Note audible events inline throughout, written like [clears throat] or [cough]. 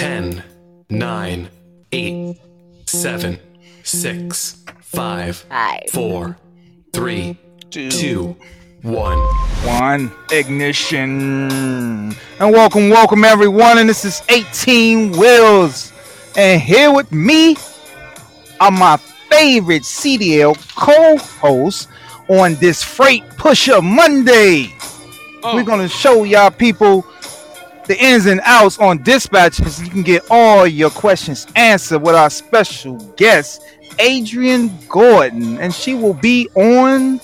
10, 9, 8, 7, 6, 5, Five. 4, 3, Two. 2, 1. One ignition. And welcome, welcome everyone. And this is 18 Wheels. And here with me are my favorite CDL co-hosts on this Freight Pusher Monday. Oh. We're gonna show y'all people the ins and outs on dispatches. You can get all your questions answered with our special guest, Adrian Gordon, and she will be on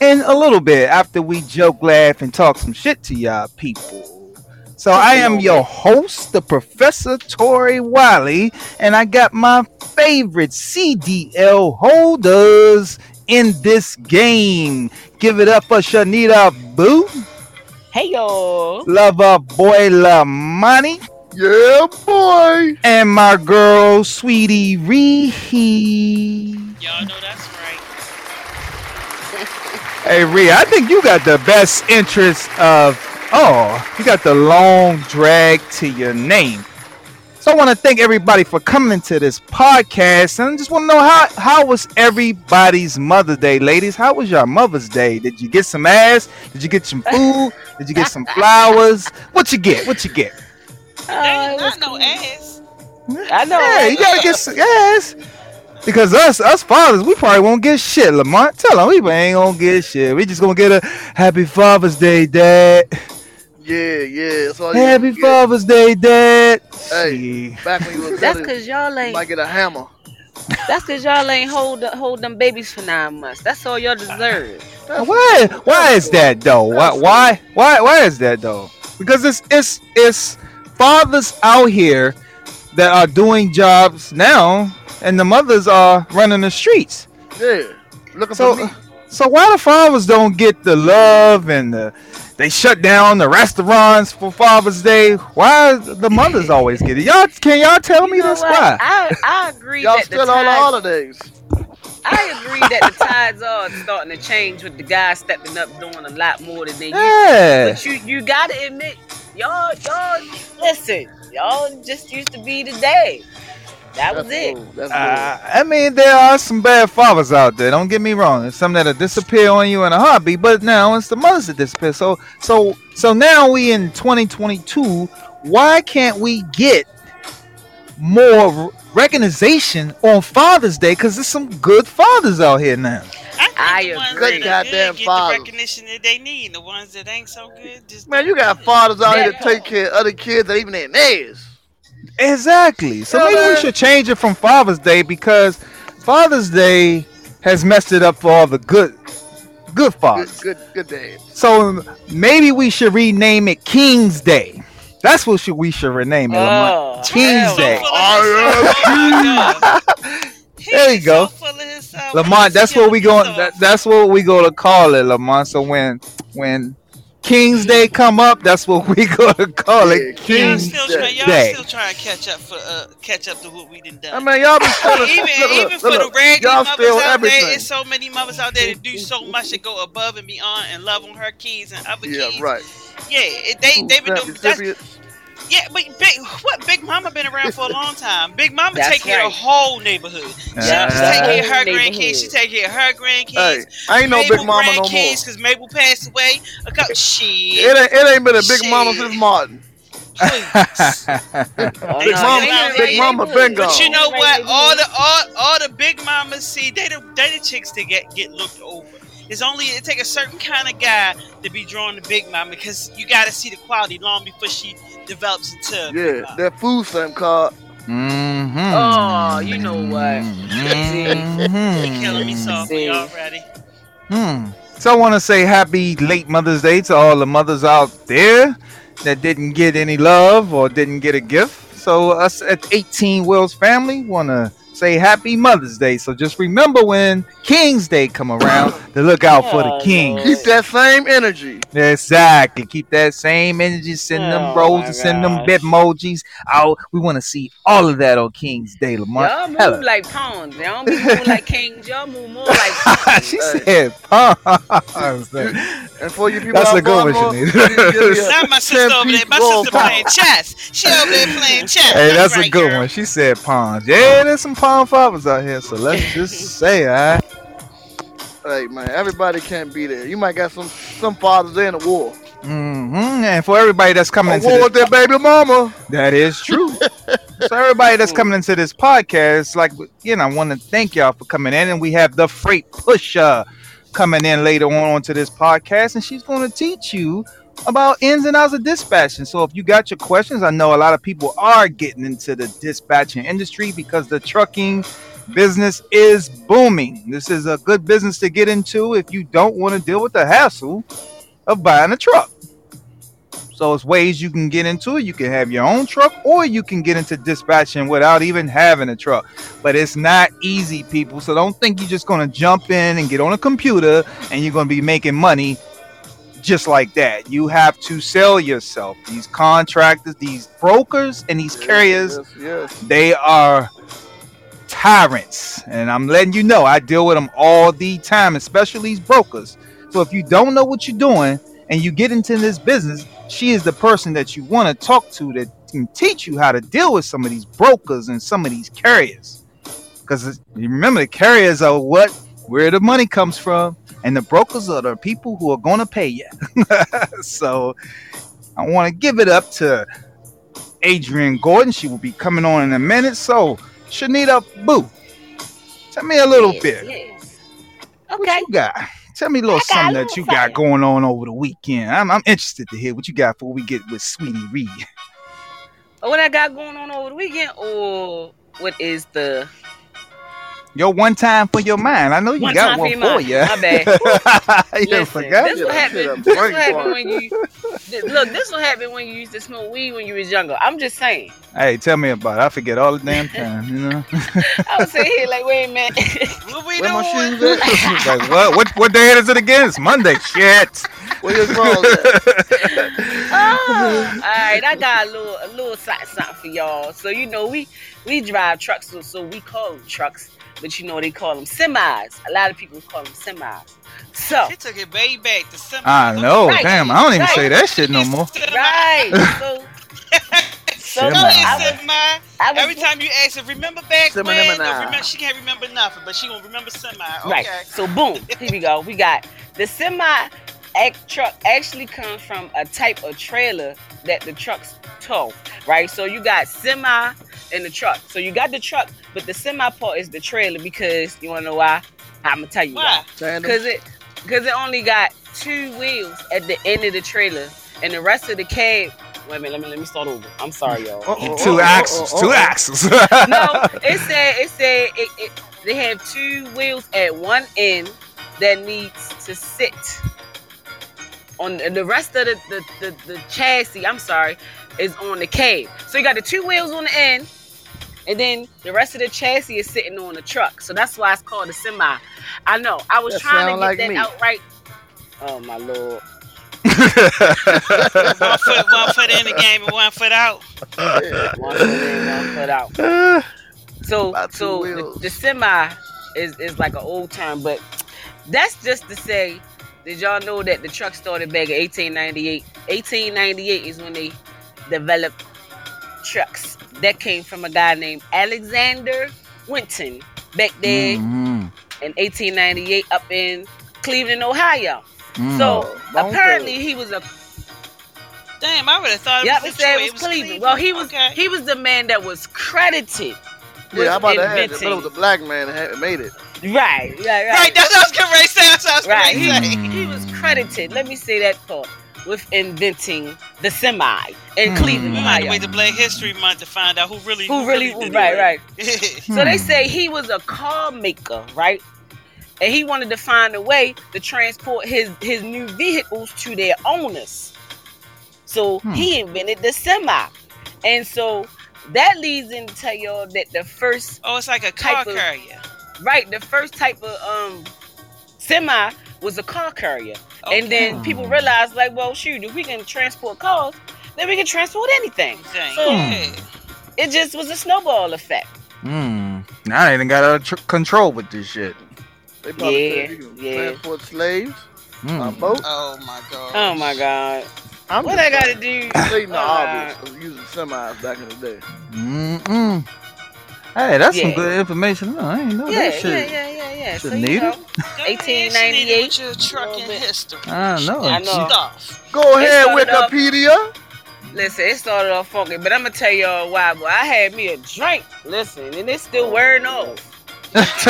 in a little bit after we joke, laugh, and talk some shit to y'all people. So I am your host, the Professor Tori Wiley, and I got my favorite CDL holders in this game. Give it up for Shanita Boo, Hey y'all. lover boy La Money. Yeah, boy. and my girl Sweetie Ree. Y'all know that's right. [laughs] Hey Ree, I think you got the best interest of oh, you got the long drag to your name. So I want to thank everybody for coming to this podcast, and I just want to know how how was everybody's Mother's Day, ladies? How was your Mother's Day? Did you get some ass? Did you get some food? Did you get some flowers? What you get? What you get? Uh, Ain't it not no cool. ass. I know. Yeah, you gotta get some ass. Because us, us fathers, we probably won't get shit. Lamont, tell them we ain't gonna get shit. We just gonna get a Happy Father's Day, Dad. Yeah, yeah. That's all you Happy get. Father's Day, Dad. Hey. Back when you was That's cause y'all ain't. might get a hammer. That's cause y'all ain't hold hold them babies for nine months. That's all y'all deserve. That's Why? Why is that though? Why? Why? Why? Why is that though? Because it's it's it's fathers out here that are doing jobs now, and the mothers are running the streets. Yeah. Looking So, for me. so why the fathers don't get the love and the they shut down the restaurants for Father's Day? Why the [laughs] mothers always get it? Y'all can y'all tell me You know this? what? Why? I I agree Y'all that the still on the tides, holidays. I agree that the tides are starting to change with the guys stepping up doing a lot more than they used. to. Yeah. But you you gotta admit, y'all y'all listen, y'all just used to be the day. That was it. cool. That's Uh, I mean, there are some bad fathers out there. Don't get me wrong. There's some that'll disappear on you in a heartbeat, but now it's the mothers that disappear. So, so, so now we in 2022. Why can't we get more recognition on Father's Day? Because there's some good fathers out here now. I think I the ones agree. that Goddamn good get fathers. the recognition that they need. The ones that ain't so good, just Man, you got fathers out here to take care of other kids that even ain't theirs. Exactly. So Yeah, maybe we should change it from Father's Day because Father's Day has messed it up for all the good, good Good, fathers. good, good day. So maybe we should rename it King's Day. That's what should we should rename it. Lamont. Oh, King's Day. no. My God. He There you go. So full of himself. Lamont, that's what we going. going. That, that's what we going to call it, Lamont. So when when King's Day come up, that's what we [laughs] going to call Yeah, it. Y'all King's still Day. trying. Y'all Day. still trying to catch up for uh catch up to what we done done. I mean, y'all be stealing. even look, even look, for look, the regular y'all mothers steal out everything. there, it's so many mothers out there that do so much to go above and beyond and love on her kids and other Yeah, kids. right. Yeah, it, they they been doing stamp that's, recipients. Yeah, but big what Big Mama been around for a long time. Big Mama That's take care of right. the whole neighborhood. She don't just take care of her grandkids. neighborhood. She take care of her grandkids. Hey, I ain't no Mabel big mama no more. because Mabel passed away. A couple It ain't, it ain't been a big mama since Martin. [laughs] Oh, Big no, mama- they ain't Big mama neighborhood. been gone. But you know what? All the all, all the big mamas see they the they the chicks to get get looked over. It's only it take a certain kind of guy to be drawn to big mama because you got to see the quality long before she develops into Yeah, uh, that food stamp card. Mhm. Oh, you know what? Mhm. killing me softly [laughs] See. already. Hmm. So I want to say happy late Mother's Day to all the mothers out there that didn't get any love or didn't get a gift. So us at 18 Wheels family want to say Happy Mother's Day. So just remember when King's Day come around to look out for the Oh, king. Keep that same energy. Exactly. Keep that same energy. Send them Oh, bros my and send them gosh. bit emojis out. We want to see all of that on King's Day, Lamar. Y'all move Hella. like pawns. Y'all move [laughs] like kings. Y'all move more like pawns. [laughs] she Hey. said pawns. And for you people That's out a good one, Baltimore, Sinead. give me a Not my sister over there. My sister playing chess. She over there playing chess. Hey, that's a right, good girl. one. She said pawns. Yeah, there's some pawn fathers out here. So let's just [laughs] say, right. Hey man, everybody can't be there. You might got some some fathers in the war. hmm And for everybody that's coming A into war this with their baby mama. That is true. [laughs] so everybody that's coming into this podcast, like you know, I want to thank y'all for coming in, and we have the freight pusher coming in later on onto this podcast, and she's going to teach you about ins and outs of dispatching. So if you got your questions, I know a lot of people are getting into the dispatching industry because the trucking business is booming. This is a good business to get into if you don't want to deal with the hassle of buying a truck. So it's ways you can get into it. You can have your own truck, or you can get into dispatching without even having a truck. But it's not easy, people. So don't think you're just gonna jump in and get on a computer and you're gonna be making money just like that. You have to sell yourself. These contractors, these brokers, and these carriers Yes, yes. they are tyrants and i'm letting you know i deal with them all the time especially these brokers so if you don't know what you're doing and you get into this business she is the person that you want to talk to that can teach you how to deal with some of these brokers and some of these carriers because you remember the carriers are what where the money comes from and the brokers are the people who are going to pay you [laughs] so i want to give it up to Adrian Gordon. She will be coming on in a minute. So, Shanita Boo, tell me a little Yes, bit. yes. What Okay. you got? Tell me a little got a something that little you got going on over the weekend. I'm, I'm interested to hear what you got before we get with Sweetie Reed. What I got going on over the weekend, or what is the Your one time for your mind. I know you One got one for your for mind. you. My bad. [laughs] you Listen, forgot? This Yeah, what that happened. shit a This what break happened bar. when you th- look. This what happened when you used to smoke weed when you was younger. I'm just saying. Hey, tell me about it. I forget all the damn time, you know? [laughs] I was sitting here like, wait a minute. What we Where my shoes at? [laughs] like, what, what, what day is it again? It's Monday. Shit. Where your drawers at? oh, all right, I got a little, a little something, something for y'all. So you know, we we drive trucks, so, so we call them trucks, but you know they call them semis. A lot of people call them semis. So She took it way back to semi. I know. Right. Damn, I don't even Right. say that shit no more. [laughs] right, [laughs] [laughs] so so Semi. I was, semi. I was Every time you ask her, remember back Semi, when? nah. remember, she can't remember nothing, but she gonna remember semi. Okay. Right. So boom, here we go. We got the semi act truck actually comes from a type of trailer that the trucks tow. Right. So you got semi and the truck. So you got the truck, but the semi part is the trailer because you wanna know why? I'm gonna tell you why. Why? Cause it cause it only got two wheels at the end of the trailer and the rest of the cab. Wait a minute, let me let me start over. I'm sorry, y'all. Uh-oh, Two uh-oh, axles. uh-oh, Two uh-oh. axles. no, [laughs] it said it said it, it, they have two wheels at one end that needs to sit on the- the rest of the the, the, the chassis. I'm sorry, is on the cab. So you got the two wheels on the end, and then the rest of the chassis is sitting on the truck. So that's why it's called a semi. I know. I was That trying to get like that me. out right. Oh my lord. [laughs] One foot, one foot in the game and one foot out. One foot in, one foot out. [sighs] So About so the, the semi is is like an old term, but that's just to say, did y'all know that the truck started back in 1898? 1898 is when they developed trucks. That came from a guy named Alexander Winton back there Mhm. in 1898 up in Cleveland, Ohio. Mm. So Bone apparently he was a Damn, I would have thought it yep, was it said Detroit. it was Cleveland. Well, he was Okay. he was the man that was credited. with Yeah, how about that? inventing- But it was a black man that made it. Right, right, right. Right, that's what I was getting ready to say. That's what I was Right. getting ready to say. Mm. He was credited. Let me say that part with inventing the semi in Hmm. Cleveland, We might wait to Black History Month to find out who really, Who really? did Right, it. right. Hmm. [laughs] So they say he was a car maker, right? And he wanted to find a way to transport his his new vehicles to their owners. So Hmm. he invented the semi. And so that leads into tell y'all that the first Oh, it's like a car Type of- carrier. right, the first type of um semi was a car carrier. And then people realized like, well shoot, if we can transport cars, then we can transport anything. Dang, So- yeah. It just was a snowball effect. Hmm. Now they done got out of tr- control with this shit. They probably Yeah, said yeah. transport slaves on Hmm. boat. Oh my god. Oh my god. I'm What I gotta saying, do? stating the Oh, obvious of using semis back in the day. Mm-mm. Hey, that's some good information. No, I ain't know Yeah, that shit. yeah, yeah, yeah. Should So, need you it. know, 1898, Shanita, with your trucking history. I know. I know. Stuff. Go ahead, started off- Wikipedia. listen, it started off funky, but I'm gonna tell y'all why. Boy, I had me a drink. Listen, and it's still wearing off. What [laughs]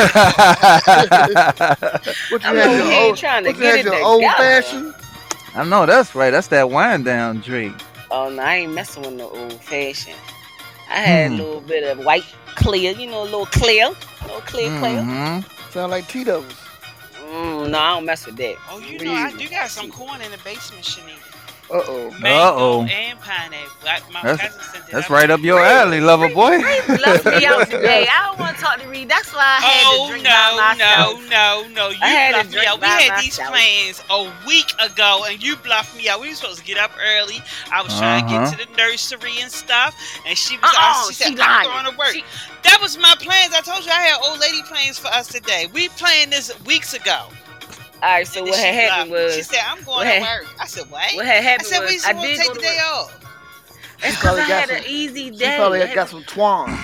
you I'm had your old, trying to what you get had your old fashioned? I know that's right. That's that wind down drink. Oh no, I ain't messing with no old fashioned. I had Hmm. a little bit of white clear, you know, a little clear, a little clear, clear. Mhm. Sound like Tito's. Mm, no, I don't mess with that. Oh, you know, I do got some corn in the basement, Shanita. Uh oh. Uh-oh. and pineapple. I, my That's- cousin sent it That's right up your alley, lover boy. Left me out [laughs] today. I don't want to talk to Reed. That's why I had Oh to drink no, by myself. no, no, no! You I to bluffed me out. We by had these myself. plans a week ago, and you bluffed me out. We were supposed to get up early. I was trying to Uh-huh. get to the nursery and stuff, and she was. Uh-uh, she said, she "I'm going to work." She- that was my plans. I told you I had old lady plans for us today. We planned this weeks ago. All right, so what had happened was. She said, "I'm going what to had- work." I said, "What?" what had I said, "We was I supposed to did take the day work. off." That's because probably I got had some- an easy day. She day. probably had had got some twang.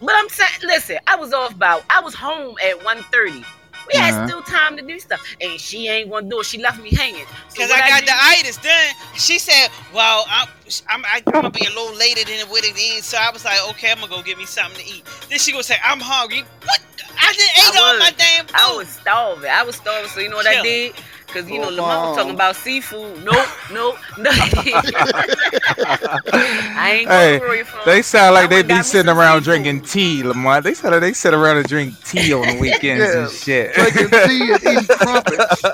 But I'm saying, listen, I was off about. I was home at 1.30. We had Uh-huh. still time to do stuff, and she ain't gonna do it. She left me hanging. Because what I got did- the itis done. She said, "Well, I'm, I'm, I'm gonna be a little later than what it is." So I was like, "Okay, I'm gonna go get me something to eat." Then she gonna say, "I'm hungry." What? I just ate I all was. my damn food. I was starving. I was starving. So you know what I did? Because you know, Go Lamar was talking about seafood. Nope, nope, [laughs] no. I ain't Hey, going from. They sound like they would've be sitting around seafood. drinking tea, Lamar. They sound like they sit around and drink tea on the weekends Yeah, and shit. Drinking tea and eating crumpets.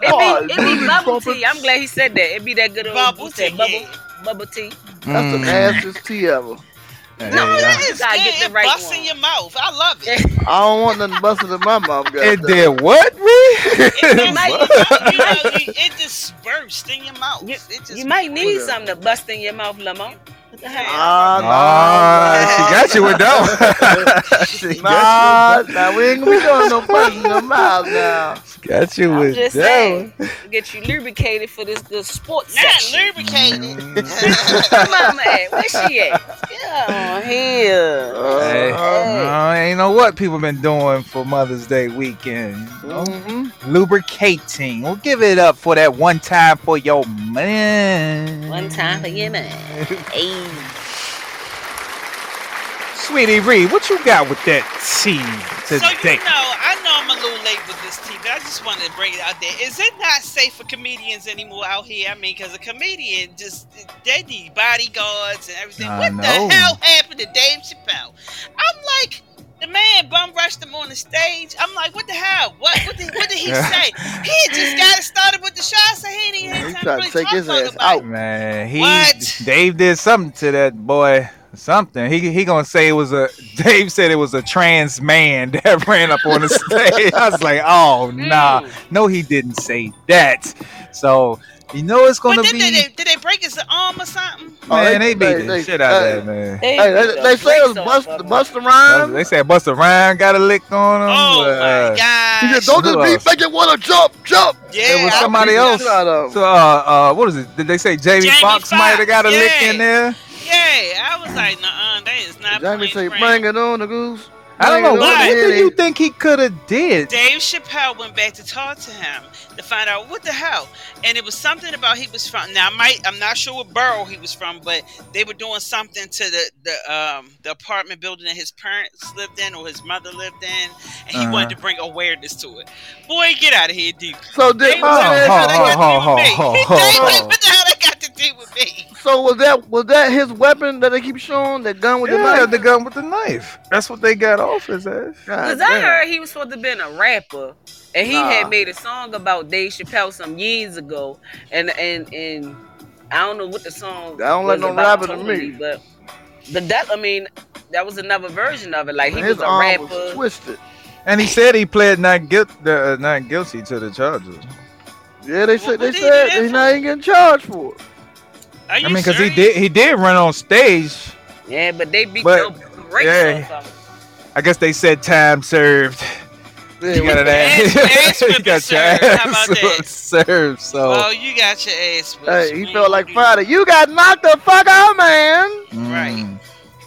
It Oh, be, it be bubble trumpets? tea. I'm glad he said that. It be that good old Bubble tea, bubble, bubble tea. That's the Mm. nastiest tea ever. Hey, No, yeah. that It's is gotta good. It right busts in your mouth. I love it. [laughs] I don't want nothing busting in my mouth. It did what, It, might- [laughs] you know, you- it dispersed in your mouth. You, it just you might need something to bust in your mouth, Lamar. What the heck? Ah, she got you with that one. [laughs] [laughs] she Nah, got nah, nah, we ain't gonna be doing no busting in the mouth now. [laughs] you, got you I'm with just that saying. one. Get you lubricated for this good sports not section. lubricated. Where Mama at? Where she at? Get on here. Hey, Uh, no, ain't know what people been doing for Mother's Day weekend. You know? mhm. Lubricating. We'll give it up for that one time for your man. One time for your man. Hey. Sweetie Reed, what you got with that tea So you know, I know I'm a little late with this team, but I just wanted to bring it out there. Is it not safe for comedians anymore out here? I mean, because a comedian just they need bodyguards and everything. I what know. the hell happened to Dave Chappelle? I'm like. The man bum rushed him on the stage. I'm like, what the hell? What what did, what did he say? He just got it started with the shots, so he didn't He have time to really take talk his talk ass about out. Man, he What? Dave did something to that boy. Something. He he gonna say it was a [laughs] Dave said it was a trans man [laughs] that ran up on the [laughs] stage. I was like, oh nah. No, he didn't say that. So you know it's gonna did, be did, they, did they break his arm or something? Oh, man, they- they, beat they- the they- shit out hey, of that man. They, Hey, beat they, they say it was brakes bust, Busta him. Rhymes. They said Busta Rhyme got a lick on him. Oh but, my uh, He god! said, "Don't Who just else? beat, make it wanna jump, jump." Yeah, it was somebody else. shit out of him. So uh uh what is it? Did they say Jamie, Jamie Foxx might have got a lick in there? Yeah, I was like, nah, that is not. Jamie playing say, friend. "Bring it on, the goose." I don't know. What, on, what do you think he could have did? Dave Chappelle went back to talk to him to find out what the hell, and it was something about he was from. Now, I might I'm not sure what borough he was from, but they were doing something to the the um the apartment building that his parents lived in or his mother lived in, and he Uh-huh. wanted to bring awareness to it. Boy, get out of here, deep. So did Dave Oh, was like, ho, what the hell that ho, got to do with ho, me? ho, Dave ho, like, ho. what the hell that got to do with me? so was that was that his weapon that they keep showing? That gun with the Yeah, knife? the gun with the knife. That's what they got off his ass. Cause I heard he was supposed to been a rapper, and he Nah. had made a song about Dave Chappelle some years ago, and and and I don't know what the song. I don't let no about rapper to me. But But that, I mean, that was another version of it. Like he His was a arm rapper. was twisted. And he said he pled not guilt, uh, not guilty to the charges. Yeah, they Well, said they what did he said he's not even getting charged for it. Are you I mean, because he did he did run on stage. yeah, but they beat But- the brakes yeah. off of him. I guess they said time served. Yeah, You [laughs] got with- an ass- ass you got your served. Ass served. So Well, you got your ass. whipped. Hey, he felt like do- Friday. You got knocked the fuck out, man. Right. Mm.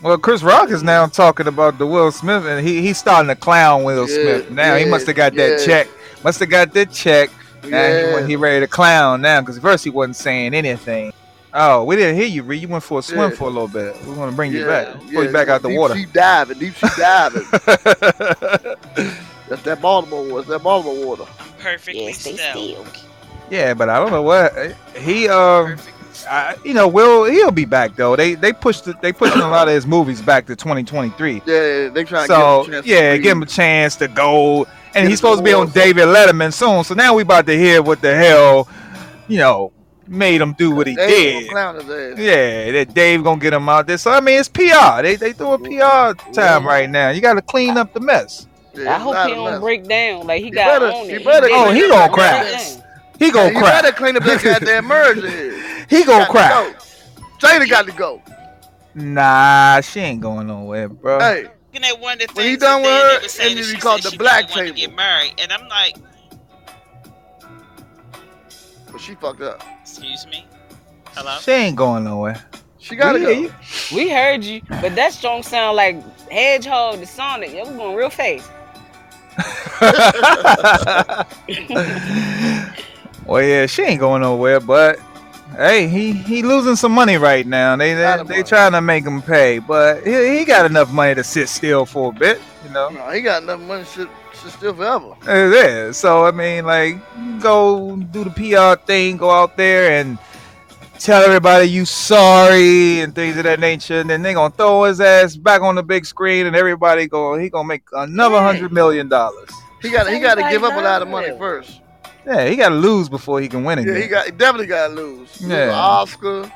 Well, Chris Rock is now talking about the Will Smith, and he he's starting to clown Will Yeah, Smith now. he must have got that yeah. check. Must have got that check. Now Yeah. he, he ready to clown now because first he wasn't saying anything. Oh, we didn't hear you, Reed. You went for a swim Yeah. for a little bit. We want to bring you Yeah, back. Pull you yeah, back out the deep water. Sea diving, deep sea diving. [laughs] That's that Baltimore water. That's that Baltimore water. I'm perfectly still. yeah, but I don't know what he um. Perfectly. I, you know, Will he'll be back though. They they pushed it, they pushing a lot of his movies back to 2023. Yeah, they trying So to give him a chance to yeah, breathe. give him a chance to go. And he's supposed to be on. David Letterman soon. So now we about to hear what the hell, you know, made him do what he They did. gonna clown his ass. Yeah, that Dave gonna get him out there. So I mean, it's PR. They they doing PR time right now. You got to clean up the mess. Yeah, I hope he don't mess. break down. Like he You got better- on you it. better- did Oh, he break gonna down. crack. He Hey, gonna you crack. better clean up that [laughs] goddamn merger here. He gonna Got to crack. go. Jada got to go. Nah, she ain't going nowhere, bro. Hey, Looking at one of the When he done today, with her, they were saying and then he she called the black didn't want to table. get married, and I'm like, but she fucked up. Excuse me, hello. She ain't going nowhere. She gotta We go. hear you. We heard you, but that strong sound like Hedgehog the Sonic. It was going real fast. [laughs] well, yeah, she ain't going nowhere, but hey, he he losing some money right now. They they, they trying to make him pay, but he, he got enough money to sit still for a bit, you know. No, he got enough money to sit still forever. It is. So I mean, like, go do the PR thing, go out there and tell everybody you sorry and things of that nature, and then they gonna throw his ass back on the big screen, and everybody go he gonna make another hundred million dollars. He got he got to give up a lot of money first. Yeah, he got to lose before he can win again. Yeah, he got he definitely got to lose. Lose Yeah. an Oscar,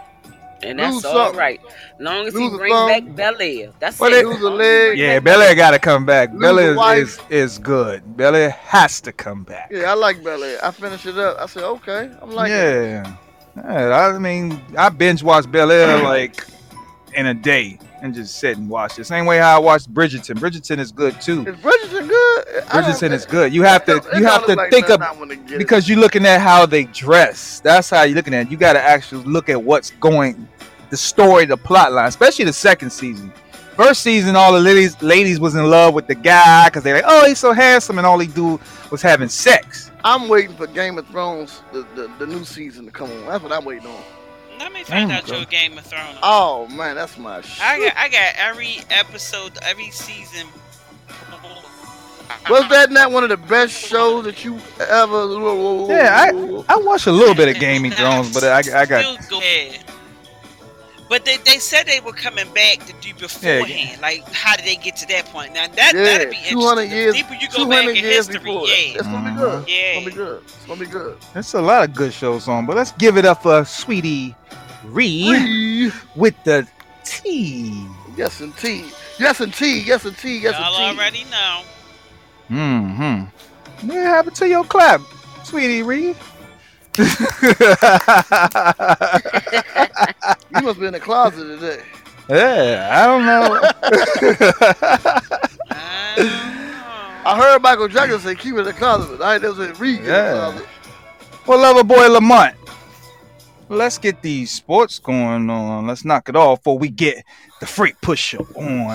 And that's Lose all something. right. Long as he Lose a brings back Bel Air. That's Well, it. it- lose a leg. Yeah, Bel Air got to come back. Lose Bel Air is, is good. Bel Air has to come back. Yeah, I like Bel Air. I finished it up. I said, okay, I'm like, yeah. Yeah, I mean, I binge watched Bel Air like in a day and just sit and watch The Same way how I watched Bridgerton. Bridgerton is good too. is Bridgerton good? Bridgerton is good. You have to It you have to like think of because you're looking at how they dress. That's how you're looking at it. You got to actually look at what's going, the story, the plot line, especially the second season. First season, all the ladies ladies was in love with the guy because they're like, oh, he's so handsome, and all he do was having sex. I'm waiting for Game of Thrones, the, the, the new season to come on. That's what I'm waiting on. Let me find Damn, out bro. your Game of Thrones. Oh man, that's my shit. I got I got every episode, every season. Was that not one of the best shows that you ever? Yeah, I watched a little bit of Game of Thrones, but I, I got Still go ahead. But they, they said they were coming back to do beforehand. Like, how did they get to that point? Now that Yeah, that'd be interesting. 200 interesting. years- deeper you go 200 back in years history, before. yeah, It's gonna be Mhm. good. It's gonna be good. It's gonna be good. there's a lot of good shows on, but let's give it up for Sweetie Ree with the tea. Yes, indeed. Yes, indeed. Yes, indeed. Yes, Y'all indeed. already know. Mm-hmm. What happened to your clap, Sweetie Ree? [laughs] [laughs] You must be in the closet today. yeah, I don't know. I don't know. I heard Michael Jackson say keep it in the closet, but I ain't never said read in Yeah. the closet. well, lover boy Lamont, let's get these sports going on. Let's knock it off before we get the freight pusher on.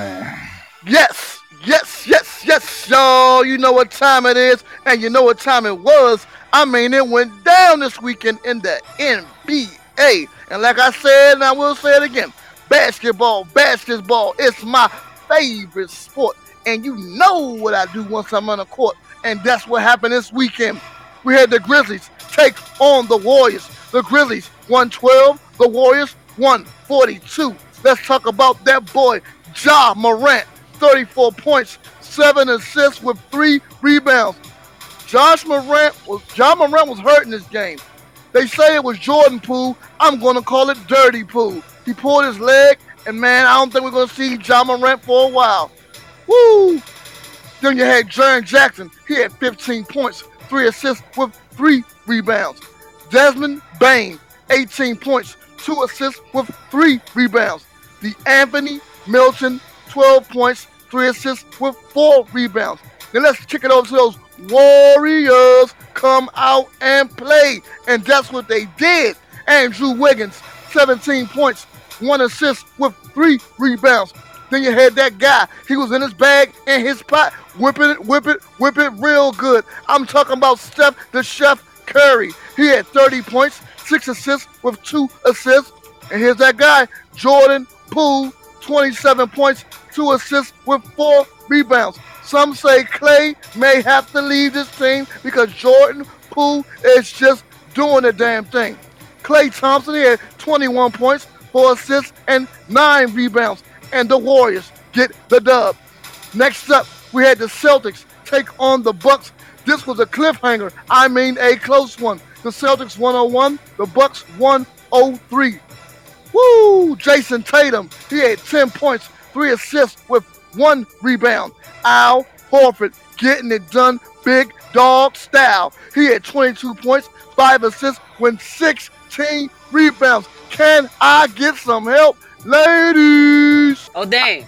Yes, yes, yes, yes, y'all. You know what time it is, and you know what time it was. I mean, it went down this weekend in the NBA. And like I said, and I will say it again basketball, basketball, it's my favorite sport. And you know what I do once I'm on the court. And that's what happened this weekend. We had the Grizzlies take on the Warriors. The Grizzlies 112, the Warriors 142. Let's talk about that boy, Ja Morant. 34 points, 7 assists with 3 rebounds. Josh Morant was John Morant was hurt in this game. They say it was Jordan Poole. I'm gonna call it Dirty Poole. He pulled his leg And man, I don't think we're gonna see John Morant for a while. Woo! Then you had Jaren Jackson. He had 15 points, three assists with three rebounds. Desmond Bane, 18 points, two assists with three rebounds. The Anthony Milton, 12 points, three assists with four rebounds. Then let's kick it over to those Warriors. Come out and play. And that's what they did. Andrew Wiggins, 17 points, one assist with three rebounds. Then you had that guy. He was in his bag and his pot, whipping it, whip it, whip it real good. I'm talking about Steph the Chef Curry. He had 30 points, six assists with two assists. And here's that guy, Jordan Poole, 27 points, two assists with four rebounds. Some say Klay may have to leave this team because Jordan Poole is just doing the damn thing. Klay Thompson had 21 points, four assists, and nine rebounds. And the Warriors get the dub. Next up, we had the Celtics take on the Bucks. This was a cliffhanger. I mean a close one. The Celtics 101, the Bucks 103. Woo! Jayson Tatum, he had 10 points, three assists with one rebound. Al Horford getting it done big dog style. He had 22 points, five assists, with 16 rebounds. Can I get some help, ladies? Oh damn.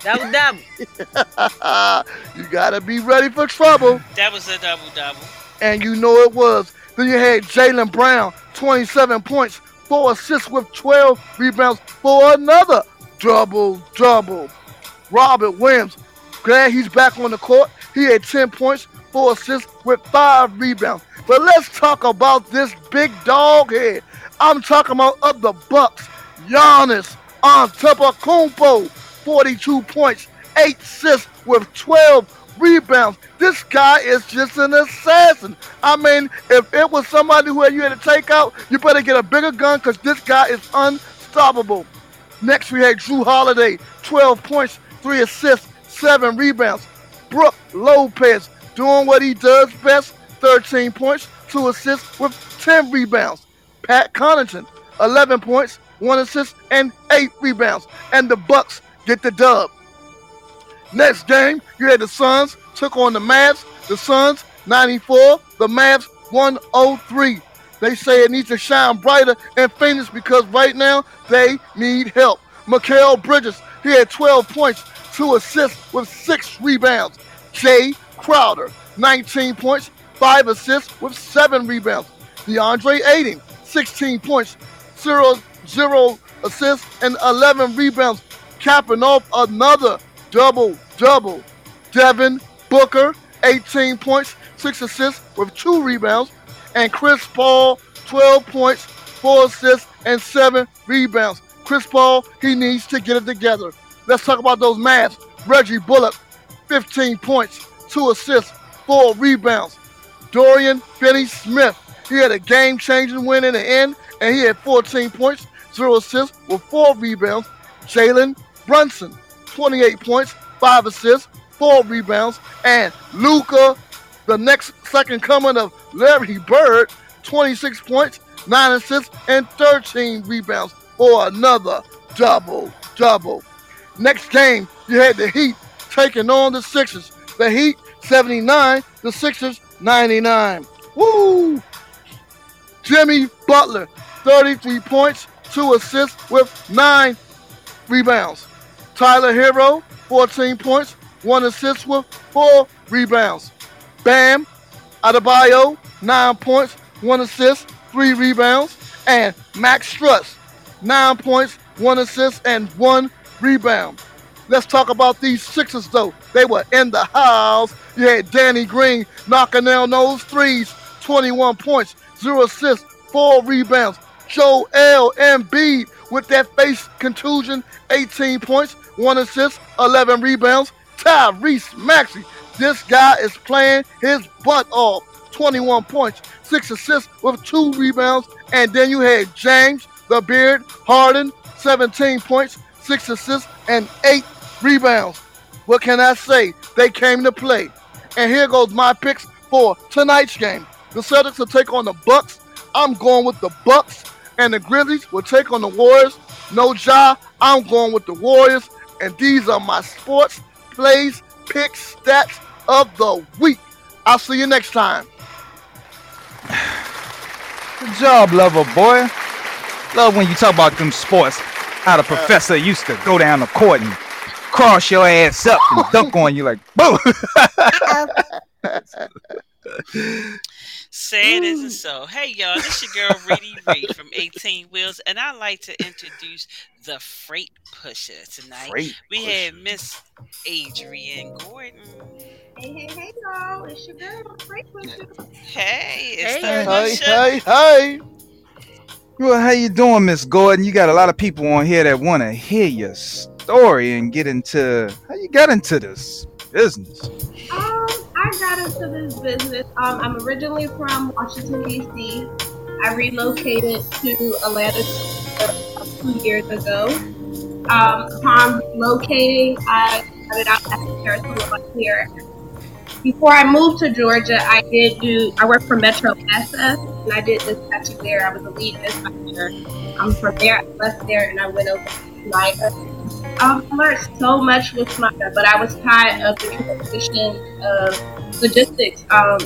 Double double. [laughs] you gotta be ready for trouble. That was a double double. And you know it was. Then you had Jaylen Brown, 27 points, four assists with 12 rebounds for another double double. Robert Williams, glad he's back on the court. He had 10 points, four assists with five rebounds. But let's talk about this big dog head. I'm talking about of the Bucks. Giannis Antetokounmpo, 42 points, eight assists with 12 rebounds. This guy is just an assassin. I mean, if it was somebody who you had to take out, you better get a bigger gun because this guy is unstoppable. Next, we had Jrue Holiday, 12 points, three assists, seven rebounds. Brook Lopez doing what he does best, 13 points, two assists with 10 rebounds. Pat Connaughton, 11 points, one assist, and eight rebounds. And the Bucks get the dub. Next game, you had the Suns took on the Mavs. The Suns 94, the Mavs 103. They say it needs to shine brighter in Phoenix because right now they need help. Mikal Bridges, he had 12 points, two assists with six rebounds. Jae Crowder, 19 points, five assists with seven rebounds. DeAndre Ayton, 16 points, zero, zero assists, and 11 rebounds, capping off another double double. Devin Booker, 18 points, six assists with two rebounds, and Chris Paul, 12 points, four assists, and seven rebounds. Chris Paul, he needs to get it together. Let's talk about those Mavs. Reggie Bullock, 15 points, two assists, four rebounds. Dorian Finney-Smith, he had a game-changing win in the end, and he had 14 points, zero assists, with four rebounds. Jalen Brunson, 28 points, five assists, four rebounds, and Luka, the next second coming of Larry Bird, 26 points, nine assists, and 13 rebounds for another double double. Next game, you had the Heat taking on the Sixers. The Heat 79, the Sixers 99. Woo! Jimmy Butler, 33 points, two assists with nine rebounds. Tyler Herro, 14 points, one assist with four rebounds. Bam Adebayo, nine points, one assist, three rebounds. And Max Strus, nine points, one assist, and one rebound. Let's talk about these Sixers, though. They were in the house. You had Danny Green knocking down those threes, 21 points, zero assists, four rebounds. Joel Embiid with that face contusion, 18 points, one assist, 11 rebounds. Tyrese Maxey, this guy is playing his butt off. 21 points, six assists with two rebounds. And then you had James, the Beard, Harden, 17 points, six assists, and eight rebounds. What can I say? They came to play. And here goes my picks for tonight's game. The Celtics will take on the Bucks. I'm going with the Bucks, and the Grizzlies will take on the Warriors. No Ja, I'm going with the Warriors, and these are my sports plays, picks, stats of the week. I'll see you next time. Good job, lover boy. Love when you talk about them sports. How the professor used to go down the court and cross your ass up and [laughs] dunk on you like, boo. [laughs] Say it isn't so. Hey y'all, this is your girl Reedy Ray from 18 Wheels, and I'd like to introduce the Freight Pusher tonight. Freight we pusher. had Miss Adrienne Gordon. Hey, hey, hey, y'all. It's your girl, Frank Pusher. Hey, it's Hey, the Adrienne. Hey, hey, hey. Well, how you doing, Miss Gordon? You got a lot of people on here that want to hear your story and get into how you got into this business. Um, I got into this business. Um, I'm originally from Washington, D.C. I relocated to Atlanta two years ago. Um, upon locating, I started out as a territorial here. Before I moved to Georgia, I did do, I worked for Metro SF, and I did dispatching there. I was a lead dispatcher. Um, from there, I left there and I went over to Schneider. Um, I learned so much with Schneider, but I was tired of the transition of logistics, um,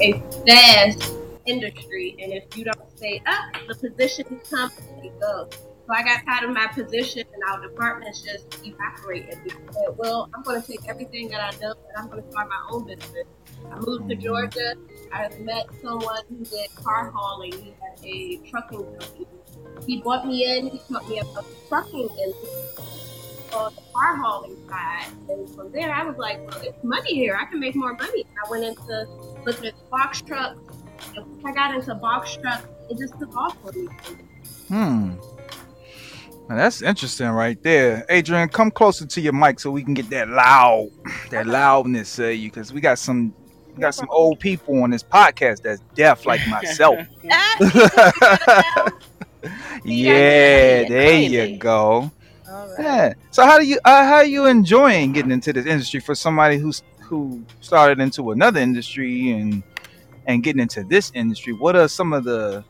a fast industry, and if you don't stay up, the position comes and goes. So I got tired of my position and our departments just evaporated. I said, well, I'm going to take everything that I know and I'm going to start my own business. I moved to Georgia. I met someone who did car hauling. He had a trucking company. He brought me in. He taught me about the trucking industry on the car hauling side. And from there, I was like, well, it's money here. I can make more money. I went into looking at box trucks. And once I got into box trucks, it just took off for me. Hmm. Now, that's interesting right there. Adrian, come closer to your mic so we can get that loud, [clears throat] that loudness of you, because we got some we got some old people on this podcast that's deaf like myself. [laughs] [laughs] yeah, there you go. Right. Yeah. So how do you uh, how are you enjoying getting into this industry for somebody who's who started into another industry and and getting into this industry? What are some of the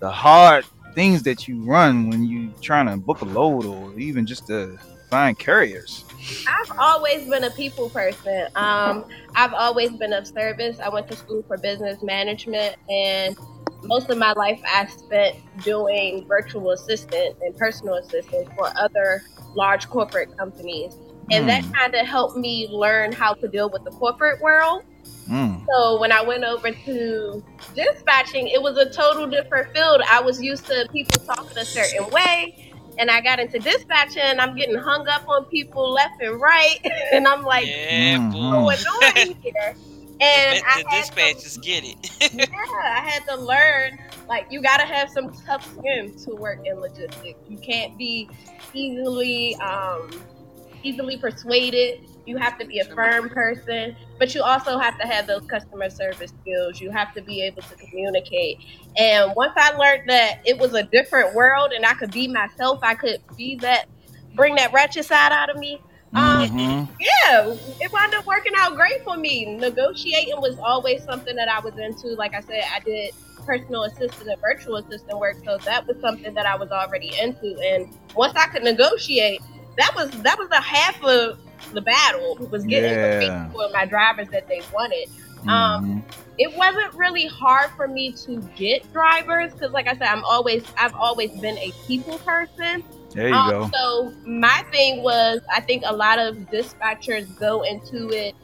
the hard things that you run when you're trying to book a load or even just to find carriers? I've always been a people person. Um, I've always been of service. I went to school for business management, and most of my life I spent doing virtual assistant and personal assistant for other large corporate companies. And that Hmm. kind of helped me learn how to deal with the corporate world. Mm. So when I went over to dispatching, it was a total different field. I was used to people talking a certain way. And I got into dispatching and I'm getting hung up on people left and right. [laughs] And I'm like, yeah, Mhm. boy. what's here? [laughs] And the, I the had to, dispatchers get it. yeah, [laughs] I had to learn like you gotta have some tough skin to work in logistics. You can't be easily um easily persuaded. You have to be a firm person, but you also have to have those customer service skills. You have to be able to communicate. And once I learned that it was a different world and I could be myself, I could be that bring that ratchet side out of me. Um, Mhm. yeah, it wound up working out great for me. Negotiating was always something that I was into. Like I said, I did personal assistant and virtual assistant work, so that was something that I was already into. And once I could negotiate, that was that was a half of the battle. Was getting the Yeah. rates for my drivers that they wanted. Um, Mhm. It wasn't really hard for me to get drivers because, like I said, I'm always I've always been a people person. There you Um, go. So my thing was, I think a lot of dispatchers go into it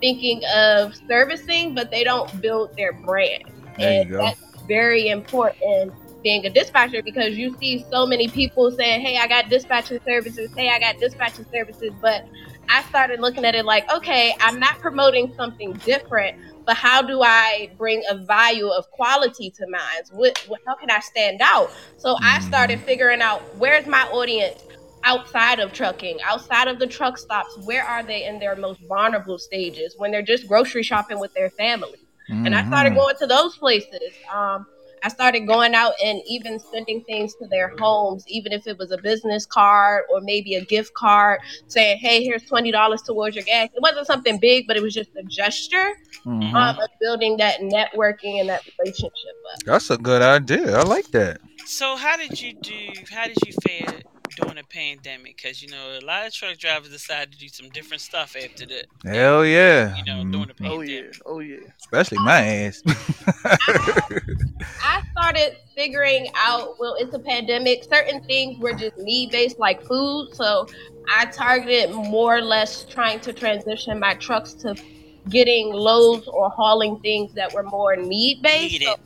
thinking of servicing, but they don't build their brand, There you and go. that's very important being a dispatcher because you see so many people saying, "Hey, I got dispatching services. Hey, I got dispatching services," but I started looking at it like, okay, I'm not promoting something different, but how do I bring a value of quality to mine? What, what, how can I stand out? So I started figuring out where's my audience outside of trucking, outside of the truck stops. Where are they in their most vulnerable stages when they're just grocery shopping with their family? And I started Mhm. going to those places. Um, I started going out and even sending things to their homes, even if it was a business card or maybe a gift card, saying, "Hey, here's twenty dollars towards your gas." It wasn't something big, but it was just a gesture Mhm. um, of building that networking and that relationship up. That's a good idea. I like that. So how did you do? How did you fare during the pandemic because you know a lot of truck drivers decided to do some different stuff after that. Hell yeah. you know during the mm-hmm. pandemic. Oh yeah, oh yeah. Especially my ass. [laughs] [laughs] I started figuring out, well, it's a pandemic. Certain things were just need based, like food. So I targeted more or less trying to transition my trucks to getting loads or hauling things that were more need based. So,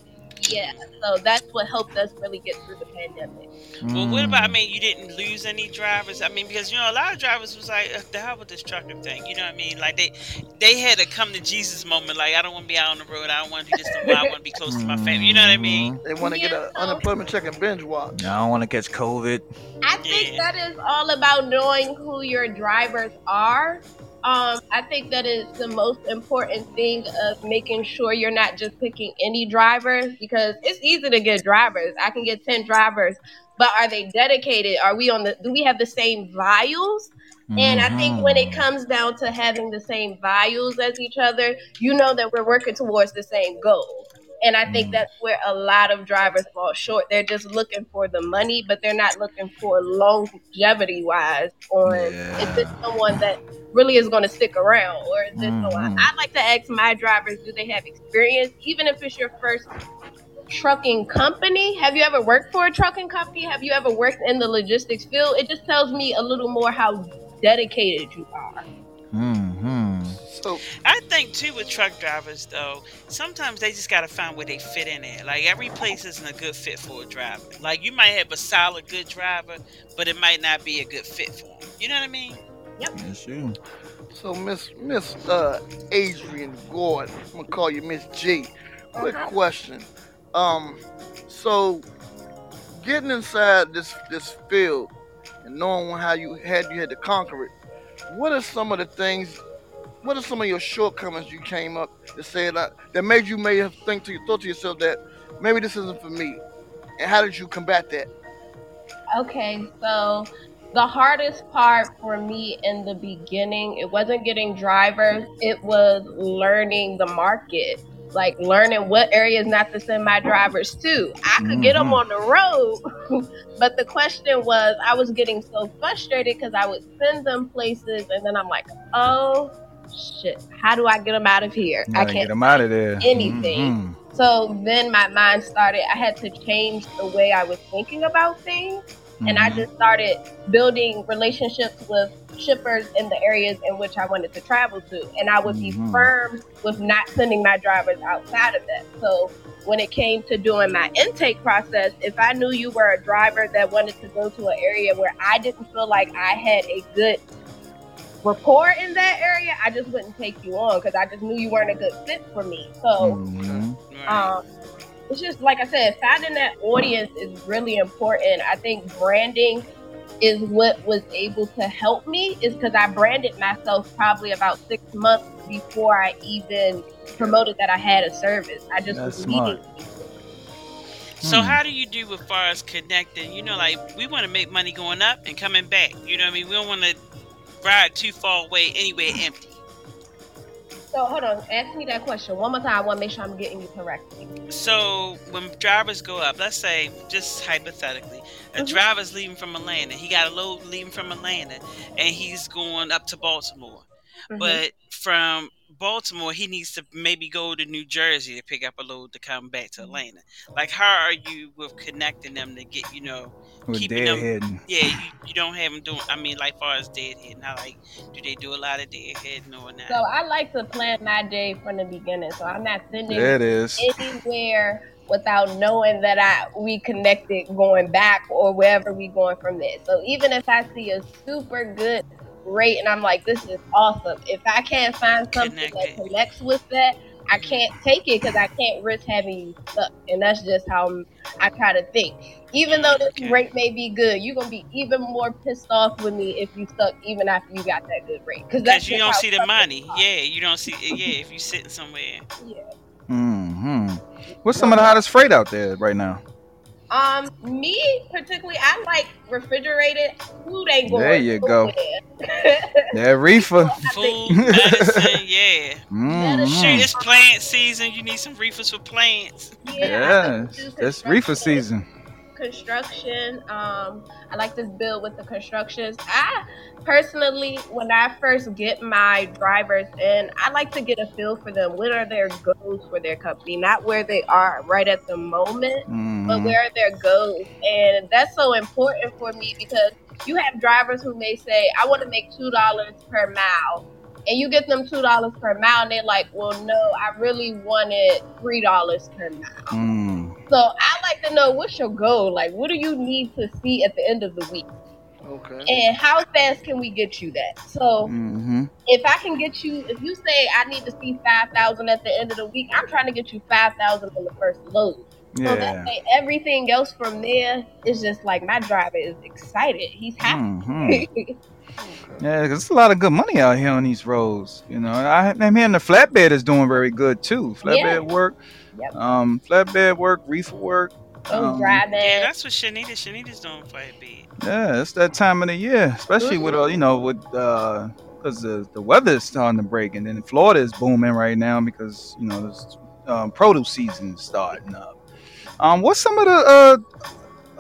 yeah, so that's what helped us really get through the pandemic. Well, what about? I Mm. mean, you didn't lose any drivers. I mean, because you know a lot of drivers was like, "Ugh, "The hell with this trucking thing." You know what I mean? Like they, they had a come to Jesus moment. Like I don't want to be out on the road. I don't want to do this. I want to be close to my family. You know what I mean? They want to get Yeah, an so- unemployment check and binge watch. I don't want to catch COVID. I think Yeah. that is all about knowing who your drivers are. Um, I think that is the most important thing of making sure you're not just picking any drivers because it's easy to get drivers. I can get 10 drivers, but are they dedicated? Are we on the do we have the same values? And I think when it Mhm. comes down to having the same values as each other, you know that we're working towards the same goal. And I think Mm. that's where a lot of drivers fall short. They're just looking for the money, but they're not looking for longevity wise on Yeah. is this someone that really is going to stick around or is this Mhm. someone I like to ask my drivers, do they have experience? Even if it's your first trucking company, have you ever worked for a trucking company? Have you ever worked in the logistics field? It just tells me a little more how dedicated you are. Mhm. So I think too with truck drivers though, sometimes they just gotta find where they fit in there. Like every place isn't a good fit for a driver. Like you might have a solid good driver, but it might not be a good fit for them. You know what I mean? Yep. Yes, you. so Miss Miss uh Adrian Gordon, I'm gonna call you Miss G. Quick Uh-huh. question. Um, so getting inside this this field and knowing how you had you had to conquer it, what are some of the things? What are some of your shortcomings you came up to say that that made you may have think to thought to yourself that maybe this isn't for me, and how did you combat that? Okay, so the hardest part for me in the beginning, it wasn't getting drivers, it was learning the market. Like learning what areas not to send my drivers to. I could get them Mhm. on the road, [laughs] but the question was, I was getting so frustrated because I would send them places, and then I'm like, oh shit, how do I get them out of here? I can't get them out of there. anything. Mhm. so then my mind started, I had to change the way I was thinking about things. And I Mhm. just started building relationships with shippers in the areas in which I wanted to travel to. And I would be Mhm. firm with not sending my drivers outside of that. So when it came to doing my intake process, if I knew you were a driver that wanted to go to an area where I didn't feel like I had a good rapport in that area, I just wouldn't take you on because I just knew you weren't a good fit for me. So Mhm. Um, it's just like I said, finding that audience is really important. I think branding is what was able to help me is because I branded myself probably about six months before I even promoted that I had a service. I just That's was smart. meeting So Hmm. how do you do as far as connecting? You know, like we want to make money going up and coming back. You know what I mean? We don't want to ride too far away anywhere empty. So hold on, ask me that question one more time. I want to make sure I'm getting you correctly. So when drivers go up, let's say just hypothetically, a Mhm. driver's leaving from Atlanta. He got a load leaving from Atlanta, and he's going up to Baltimore. Mhm. But from Baltimore, he needs to maybe go to New Jersey to pick up a load to come back to Atlanta. Like, how are you with connecting them to get, you know, keeping them- deadheading. yeah, you, you don't have them doing. I mean, like far as deadhead, not like do they do a lot of deadheading or not? So I like to plan my day from the beginning. So I'm not sending it is. anywhere without knowing that I we connected going back or wherever we going from there. So even if I see a super good rate and I'm like, this is awesome. If I can't find something that connects with that, I can't take it because I can't risk having you stuck. And that's just how I'm- I try to think. Even though this Okay. rate may be good, you're gonna be even more pissed off with me if you stuck even after you got that good rate. Because Because you don't see the money. Yeah, you don't see. [laughs] Yeah, if you're sitting somewhere. Yeah. Hmm What's some of the hottest freight out there right now? Um, me particularly, I like refrigerated food. Ain't going There you go. nowhere. That reefer. Food, medicine, [laughs] yeah. Mhm. Shoot, it's plant season. You need some reefers for plants. yeah, Yeah, that's reefer season. Construction. Um, I like to build with the constructions. I personally, when I first get my drivers in, I like to get a feel for them. What are their goals for their company? Not where they are right at the moment, but Mhm. where are their goals? And that's so important for me because you have drivers who may say, I want to make two dollars per mile. And you get them two dollars per mile, and they're like, "Well, no, I really wanted three dollars per mile." Mm. So I like to know what's your goal. Like, what do you need to see at the end of the week, Okay. and how fast can we get you that? So hmm if I can get you, if you say I need to see five thousand at the end of the week, I'm trying to get you five thousand on the first load. Yeah. So that way, everything else from there is just like my driver is excited. He's happy. [laughs] Mhm. Yeah, 'cause there's a lot of good money out here on these roads. You know, I, I'm hearing the flatbed is doing very good too. Flatbed Yeah. work, Yep. um, flatbed work, reefer work. Those Um, driving. Yeah, that's what Shanita. Shanita's doing quite big. Yeah, it's that time of the year, especially with uh, you know, with uh, because the the weather is starting to break, and then Florida is booming right now because you know, this um, produce season is starting up. Um, what's some of the uh,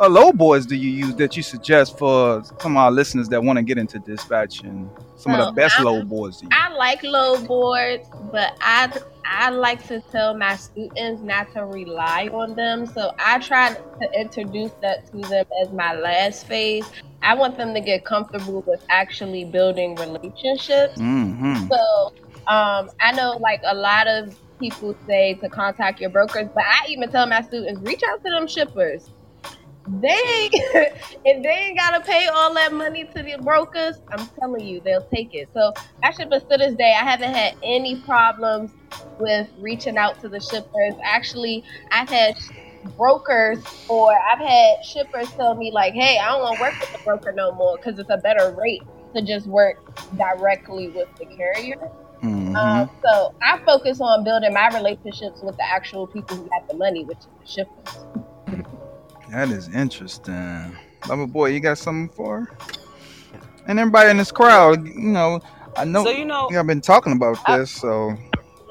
uh, load boards do you use that you suggest for some of our listeners that want to get into dispatch some of the best load boards? To? I like load boards, but I I like to tell my students not to rely on them. So I try to introduce that to them as my last phase. I want them to get comfortable with actually building relationships. Mm-hmm. So um, I know like a lot of people say to contact your brokers, but I even tell my students reach out to them shippers. They ain't, [laughs] if they ain't gotta pay all that money to the brokers, I'm telling you, they'll take it. So actually, but to this day, I haven't had any problems with reaching out to the shippers. Actually, I've had brokers or I've had shippers tell me like, "Hey, I don't want to work with the broker no more because it's a better rate to just work directly with the carrier." Mm-hmm. Um, so I focus on building my relationships with the actual people who got the money, which is the shippers. That is interesting. Lover boy, you got something for her? And everybody in this crowd, you know, I know So you know, I've been talking about I- this, so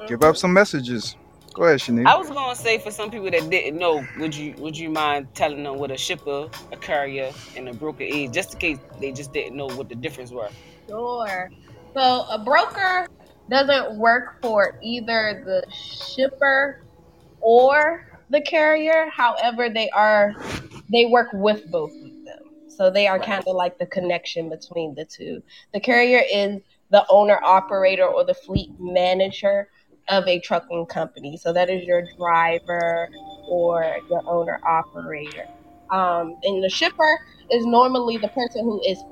give up some messages. Go ahead, I was gonna say for some people that didn't know, would you would you mind telling them what a shipper, a carrier, and a broker is, just in case they just didn't know what the difference were? Sure. So a broker doesn't work for either the shipper or the carrier. However, they are they work with both of them. So they are kind of like the connection between the two. The carrier is the owner operator or the fleet manager of a trucking company. So that is your driver or your owner operator. Um, and the shipper is normally the person who is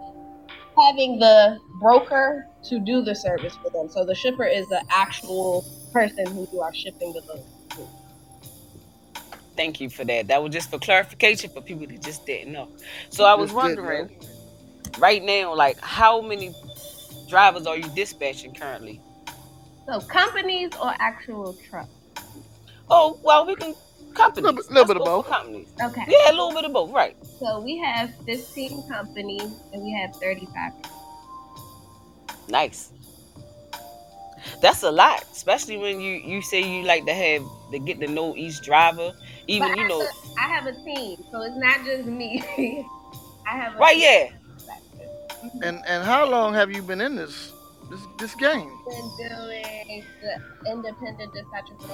having the broker to do the service for them. So the shipper is the actual person who you are shipping the load. Thank you for that. That was just for clarification for people that just didn't know. So I was wondering, right now, like how many drivers are you dispatching currently? So companies or actual trucks? Oh, well, we can companies. Little little bit of both. Companies. Okay. Yeah, a little bit of both. Right. So we have 15 companies and we have 35. Nice. That's a lot, especially when you you say you like to have to get to know each driver. Even But you know, I have a team, so it's not just me. [laughs] I have a right? Yeah. Mm-hmm. And and how long have you been in this this this game? been doing the independent dispatcher for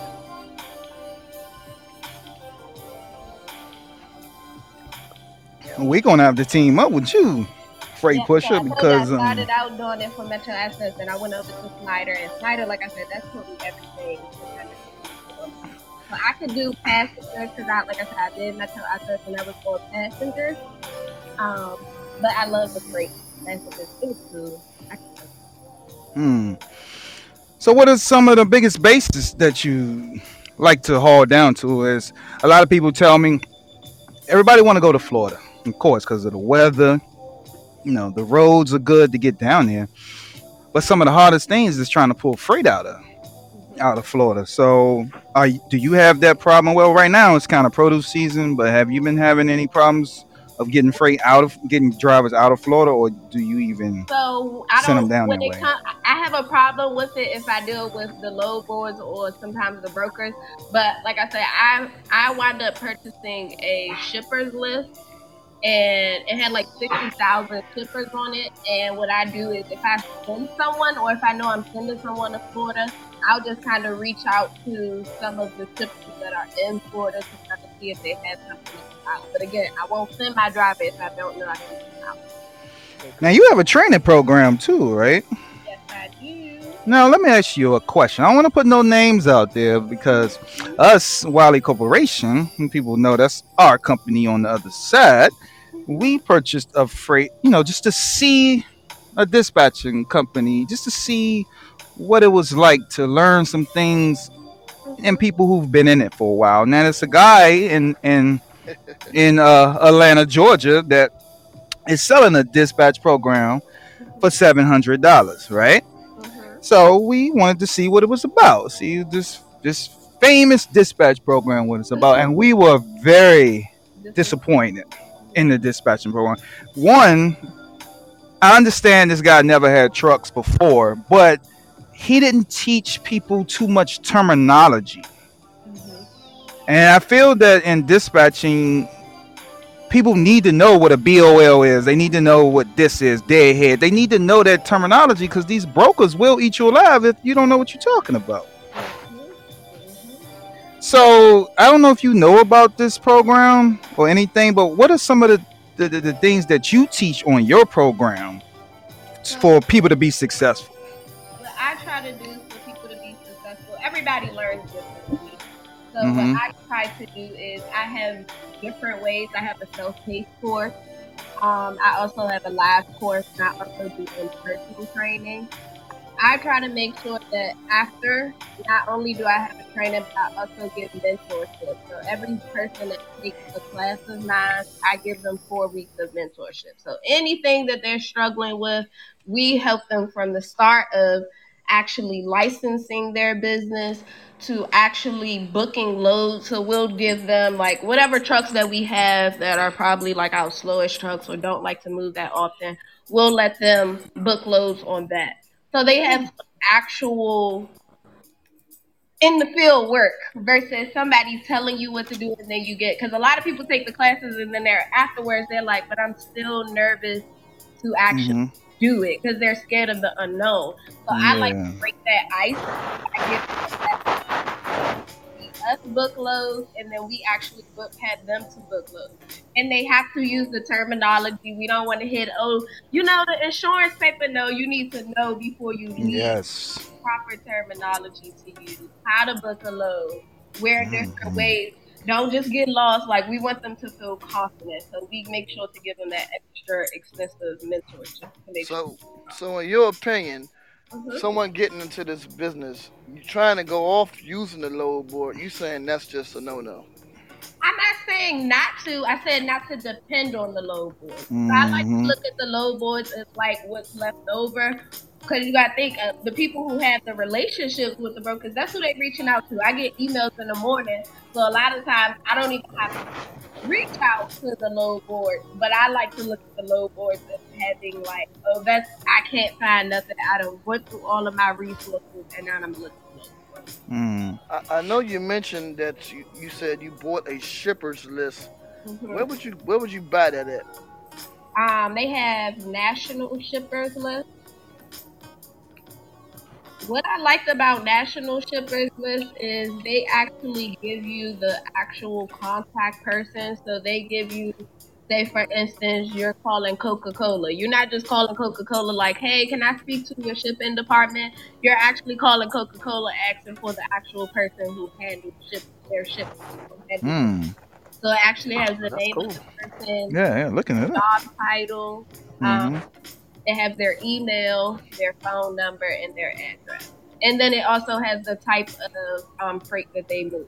we gonna have to team up with you, Freight Yeah, Pusher, so I told you because I um, started out doing it for Metro Access, and I went over to Schneider, and Schneider, like I said, that's totally everything. So I could do passengers because I, like I said, I did Metro Access, and I was for passengers. Um, but I love the freight passengers too. too. I hmm. So, what are some of the biggest bases that you like to haul down to? Is a lot of people tell me everybody want to go to Florida, of course, because of the weather. You know, the roads are good to get down there, but some of the hardest things is trying to pull freight out of out of Florida. So, are do you have that problem? Well, right now it's kind of produce season, but have you been having any problems of getting freight out of getting drivers out of Florida, or do you even? So I Send 'em don't. down when that it way. come, I have a problem with it if I deal with the load boards or sometimes the brokers. But like I said, I I wound up purchasing a shippers list and it had like 60,000 shippers on it. And what I do is if I send someone or if I know I'm sending someone to Florida, I'll just kind of reach out to some of the shippers that are in Florida to try to see if they have something out. But again, I won't send my driver if I don't know I can send out. Now you have a training program too, right? Yes, I do. Now let me ask you a question. I don't want to put no names out there because us Wiley Corporation, people know that's our company on the other side. We purchased a freight, you know, just to see a dispatching company, just to see what it was like to learn some things and people who've been in it for a while. Now there's a guy in in in uh, Atlanta, Georgia, that is selling a dispatch program for seven hundred dollars, right? Mhm. So we wanted to see what it was about. See this this famous dispatch program what it's about, and we were very disappointed in the dispatching program. One, I understand this guy never had trucks before, but he didn't teach people too much terminology. Mhm. And I feel that in dispatching, people need to know what a BOL is. They need to know what this is, deadhead. They need to know that terminology because these brokers will eat you alive if you don't know what you're talking about. So I don't know if you know about this program or anything, but what are some of the, the, the, the things that you teach on your program for people to be successful? what I try to do for people to be successful, everybody learns differently. So Mhm. what I try to do is I have different ways. I have a self-paced course. Um, I also have a live course, and I also do in-person training. I try to make sure that after, not only do I have a trainer, but I also give mentorship. So every person that takes a class of mine, I give them four weeks of mentorship. So anything that they're struggling with, we help them from the start of actually licensing their business to actually booking loads. So we'll give them like whatever trucks that we have that are probably like our slowest trucks or don't like to move that often. We'll let them book loads on that. So they have actual in the field work versus somebody telling you what to do and then you get because a lot of people take the classes and then they're afterwards they're like, but I'm still nervous to actually Mhm. do it because they're scared of the unknown. So I like to break that ice. Us book loads and then we actually book had them to book loads. And they have to use the terminology. We don't want to hit, oh, you know the insurance paper. No, you need to know before you leave Yes. proper terminology to use, how to book a load, where different Mhm. ways. Don't just get lost. Like we want them to feel confident, so we make sure to give them that extra expensive mentorship. to make So, so in your opinion, Mhm. someone getting into this business, you trying to go off using the load board, you saying that's just a no-no. I'm not saying not to. I said not to depend on the load board. So I like to Mhm. look at the load boards as like what's left over. Because you got to think uh, the people who have the relationships with the brokers, that's who they're reaching out to. I get emails in the morning. So a lot of times I don't even have to reach out to the load board. But I like to look at the load boards as having like, oh, that's, I can't find nothing. I done went through all of my resources and now I'm looking. Mm. I, I know you mentioned that you, you said you bought a shippers list. Mhm. Where would you where would you buy that at? Um, they have national shippers list. What I liked about national shippers list is they actually give you the actual contact person. So they give you, say for instance, you're calling Coca Cola. You're not just calling Coca Cola like, hey, can I speak to your shipping department? You're actually calling Coca Cola asking for the actual person who handles ship their shipping. Mm. So it actually has the That's name cool. of the person, Yeah, yeah, looking at it. job title. Um, Mhm. They have their email, their phone number, and their address. And then it also has the type of um, freight that they move.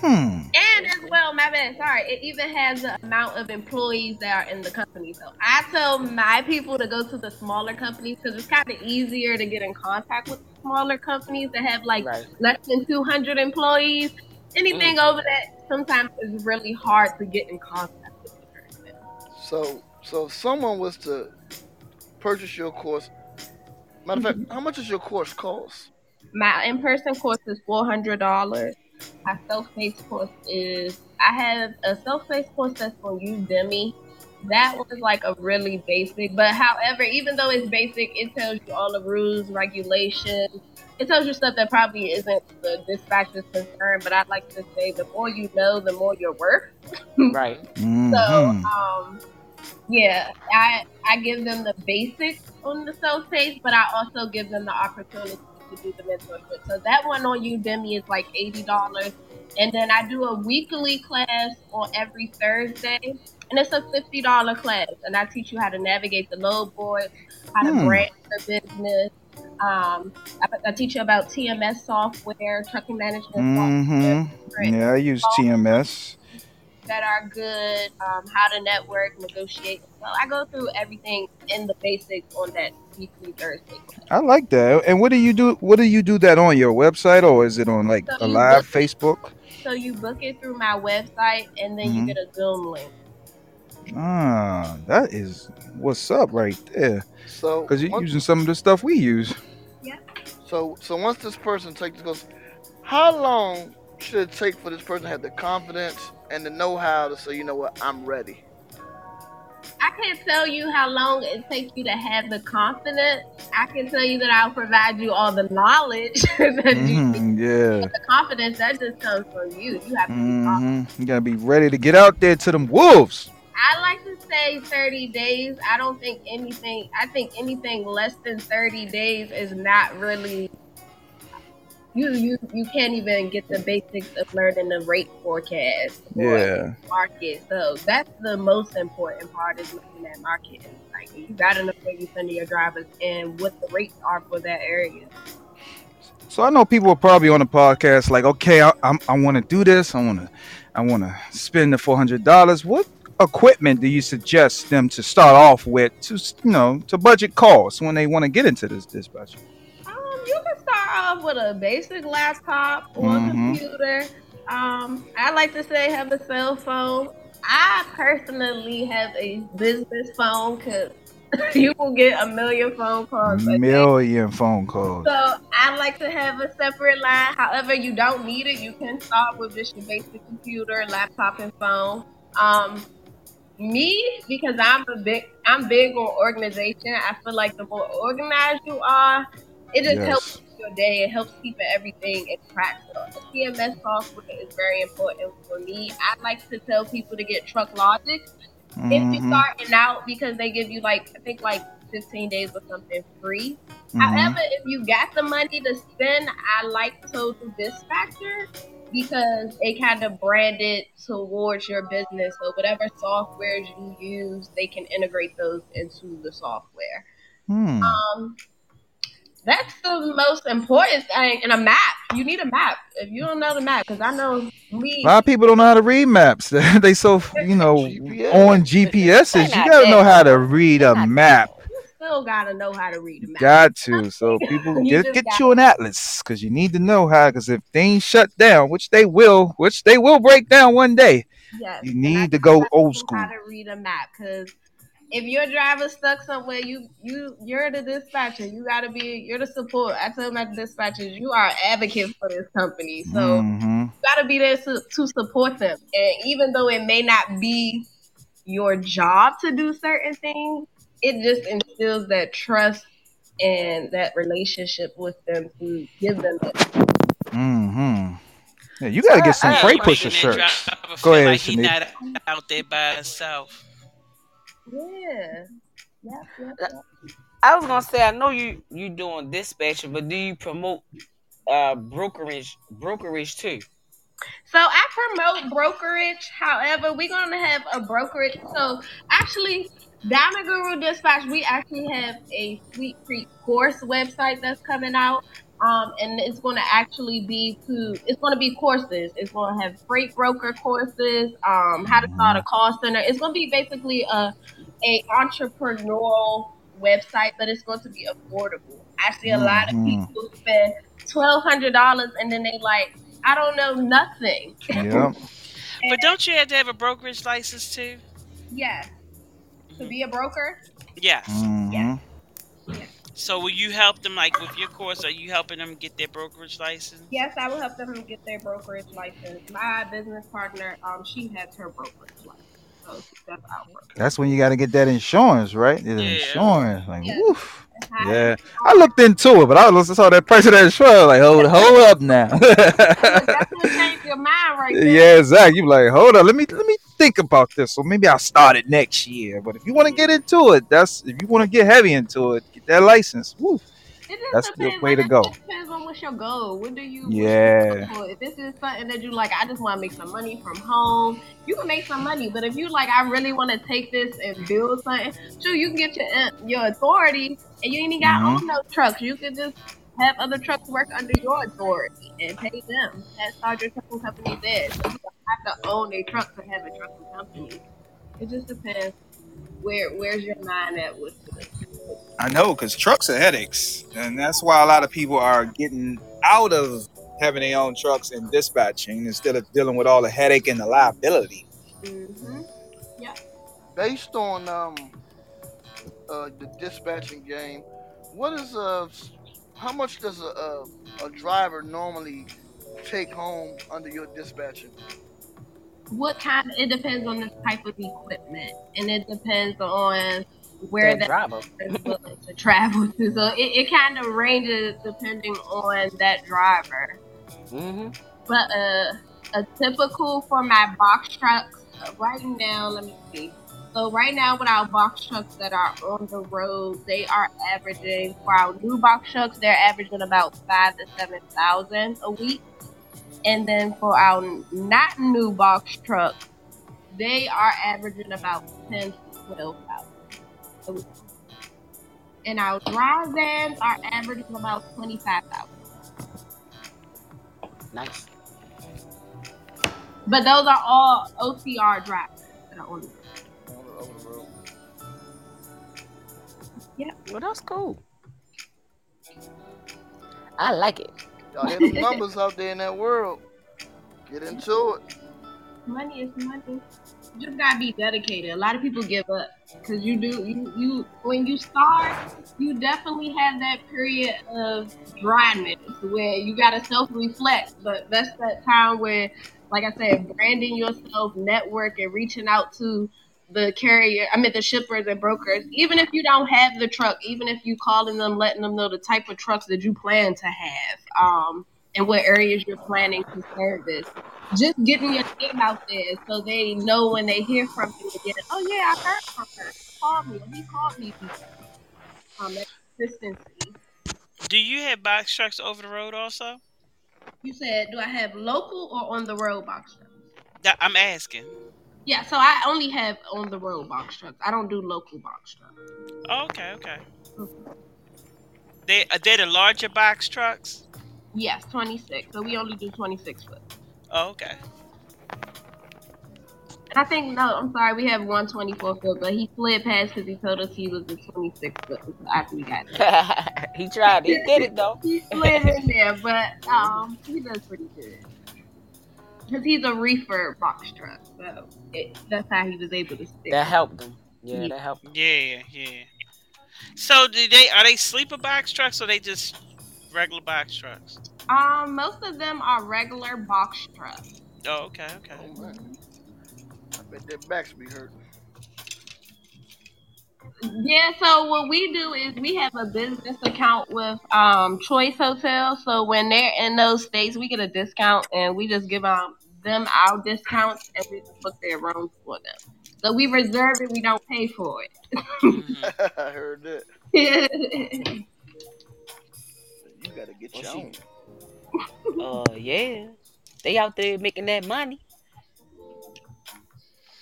Hmm. And as well, my bad, sorry, it even has the amount of employees that are in the company. So I tell my people to go to the smaller companies because it's kind of easier to get in contact with smaller companies that have like Right. less than 200 employees. Anything over that sometimes is really hard to get in contact with the person. So so if someone was to purchase your course, Matter of fact, how much does your course cost? My in-person course is four hundred dollars. My self-paced course is I have a self-paced course that's on Udemy. That was like a really basic, but however, even though it's basic, it tells you all the rules, regulations. It tells you stuff that probably isn't the dispatcher's concern. But I'd like to say, the more you know, the more you're worth. Right. [laughs] So, Mhm. um, yeah, I I give them the basics on the self pace, but I also give them the opportunity to do the mentorship. So that one on Udemy is like eighty dollars, and then I do a weekly class on every Thursday, and it's a fifty dollar class, and I teach you how to navigate the load board, how to Hmm. brand your business. Um, I, I teach you about TMS software, trucking management software. Mhm. different Yeah, I use TMS. That are good, um, how to network, negotiate. So I go through everything in the basics on that weekly Thursday. I like that. And what do you do? What do you do that on your website, or is it on like So a live book- Facebook? So you book it through my website, and then Mhm. you get a Zoom link. Ah, that is what's up right there. So, Because you're once- using some of the stuff we use. Yeah. So, so once this person takes goes, how long should it take for this person to have the confidence and the know-how to say, you know what, I'm ready? I can't tell you how long it takes you to have the confidence. I can tell you that I'll provide you all the knowledge [laughs] that you need. Mhm, yeah. But the confidence that just comes from you. You have to be confident. hmm You gotta be ready to get out there to them wolves. I like to say 30 days. I don't think anything, I think anything less than 30 days is not really. You, you you can't even get the basics of learning the rate forecast or Yeah. market. So that's the most important part is looking at market insight. You gotta know where you're sending your drivers and what the rates are for that area. So I know people are probably on the podcast like, okay, I, I'm, I want to do this. I want to, I want to spend the four hundred dollars. What equipment do you suggest them to start off with to, you know, to budget costs when they want to get into this dispatch? Um, you can start off with a basic laptop or Mhm. computer. Um, I like to say have a cell phone. I personally have a business phone because [laughs] you will get a million phone calls. a. Million phone calls. So I like to have a separate line. However, you don't need it. You can start with just your basic computer, laptop, and phone. Um, me because I'm a big I'm big on organization. I feel like the more organized you are, it just Yes. helps your day. It helps keeping everything in track. So the TMS software is very important for me. I like to tell people to get Truck Logic if you're starting out because they give you like I think like 15 days or something free. mhm. However, if you got the money to spend, I like Total Dispatcher because they kind of brand it towards your business. So whatever softwares you use, they can integrate those into the software. Hmm. Um, that's the most important thing. in a map. You need a map. If you don't know the map, because I know me. A lot of people don't know how to read maps. [laughs] they so you know GPS. on GPSs. They're You gotta that know how to read a map. You still gotta know how to read a map. Got to. So [laughs] people You get get you an atlas because you need to know how. Because if things shut down, which they will, which they will break down one day, Yes. you need to go old people school. How to read a map? Because if your driver's stuck somewhere, you you you're the dispatcher. You gotta be you're the support. I tell my dispatchers, you are advocates for this company, so Mhm. you gotta be there to, to support them. And even though it may not be your job to do certain things, it just instills that trust and that relationship with them to give them that. hmm Yeah, you gotta get some I- I- freight I- pusher shirts. Go ahead, like he not out there by himself. Yeah. Yep, yep, yep. I was gonna say I know you you doing dispatcher, but do you promote uh brokerage brokerage too? So I promote brokerage. However, we're gonna have a brokerage. So actually, Diamond Guru Dispatch, we actually have a Sweet Creek course website that's coming out. Um, and it's going to actually be to it's going to be courses. It's going to have freight broker courses, um, how to start a call center. It's going to be basically a a entrepreneurial website, but it's going to be affordable. I see a lot of Mhm. people spend twelve hundred dollars and then they like, I don't know nothing. [laughs] Yep. But don't you have to have a brokerage license too? Yes. To be a broker? Yes. Mhm. So will you help them like with your course? Are you helping them get their brokerage license? Yes, I will help them get their brokerage license. My business partner, um, she has her brokerage license. So that's our work. That's when you got to get that insurance, right? The Yeah. insurance, like, Yeah. woof. Yeah, I looked into it, but I was saw that price of that insurance. Like, hold, hold up now. [laughs] That's [laughs] change your mind right there. yeah, exactly. You like, hold up, let me let me think about this. So maybe I'll start it next year. But if you want to get into it, that's if you want to get heavy into it, get that license. Woo. That's the way to go. Depends on what's your goal. What do you? Yeah. If this is something that you like, I just want to make some money from home. You can make some money, but if you like, I really want to take this and build something. Sure, you can get your uh, your authority, and you ain't even got Mhm. own no trucks. You can just have other trucks work under your authority and pay them. That's how your trucking company there. So you don't have to own a truck to have a trucking company. It just depends where where's your mind at with this. I know, because trucks are headaches, and that's why a lot of people are getting out of having their own trucks and dispatching instead of dealing with all the headache and the liability. hmm Based on um uh the dispatching game, what is uh how much does a a, a driver normally take home under your dispatching? what kind it depends on the type of equipment and it depends on where that driver. is willing to travel to. So it, it kind of ranges depending on that driver. Mm-hmm. but uh, a typical for my box trucks uh, right now let me see. So right now with our box trucks that are on the road they are averaging for our new box trucks they're averaging about five to seven thousand a week. And then for our not new box trucks they are averaging about 10 to 12,000 a week. And our dry vans are averaging about 25,000. Nice. But those are all OTR drivers that are on the road. On the, over the road? Well, that's cool. I like it. Y'all hear them numbers out there in that world. Get into it. Money is money. You just gotta be dedicated. A lot of people give up because you do you you when you start, you definitely have that period of dryness where you gotta self reflect. But that's that time where, like I said, branding yourself, network, and reaching out to the carrier. I mean the shippers and brokers. Even if you don't have the truck, even if you calling them, letting them know the type of trucks that you plan to have, um, and what areas you're planning to service just getting your name out there so they know when they hear from you again, oh yeah, I heard from her. Called me. He called me. Um, consistency. Do you have box trucks over the road also? You said, do I have local or on the road box trucks? That, I'm asking. Yeah, so I only have on the road box trucks. I don't do local box trucks. Oh, okay, okay. They are they the larger box trucks? Yes, 26. So we only do 26 foot. Oh, okay. And I think, no, I'm sorry, we have 124 foot, but he slid past because he told us he was a 26 foot after we got there. [laughs] he tried. He did it though. he slid in there, but um, he does pretty good. Because he's a reefer box truck, so it, that's how he was able to stick. That helped him. Yeah, Yeah. that helped him. Yeah, yeah. So do they are they sleeper box trucks or they just regular box trucks? Um, most of them are regular box trucks. Oh, okay, okay. Oh man. I bet their backs be hurting. Yeah, so what we do is we have a business account with um Choice Hotel. So when they're in those states, we get a discount, and we just give um, them our discounts, and we just book their rooms for them. So we reserve it; we don't pay for it. Mhm. [laughs] I heard that. [laughs] You gotta get your she- own. [laughs] Uh, yeah. They out there making that money.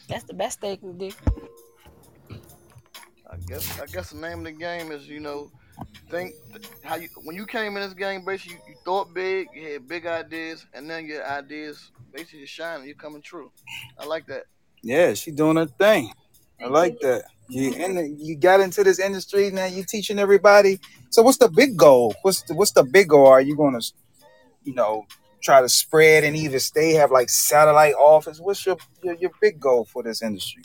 That's the best they can do. I guess I guess the name of the game is you know think how you when you came in this game basically you, you thought big you had big ideas and then your ideas basically are shining you're coming true I like that Yeah, she doing her thing. I like that. You and you got into this industry now. You teaching everybody. So what's the big goal? What's the, what's the big goal? Are you going to, you know, try to spread and even stay have like satellite office? What's your your, your big goal for this industry?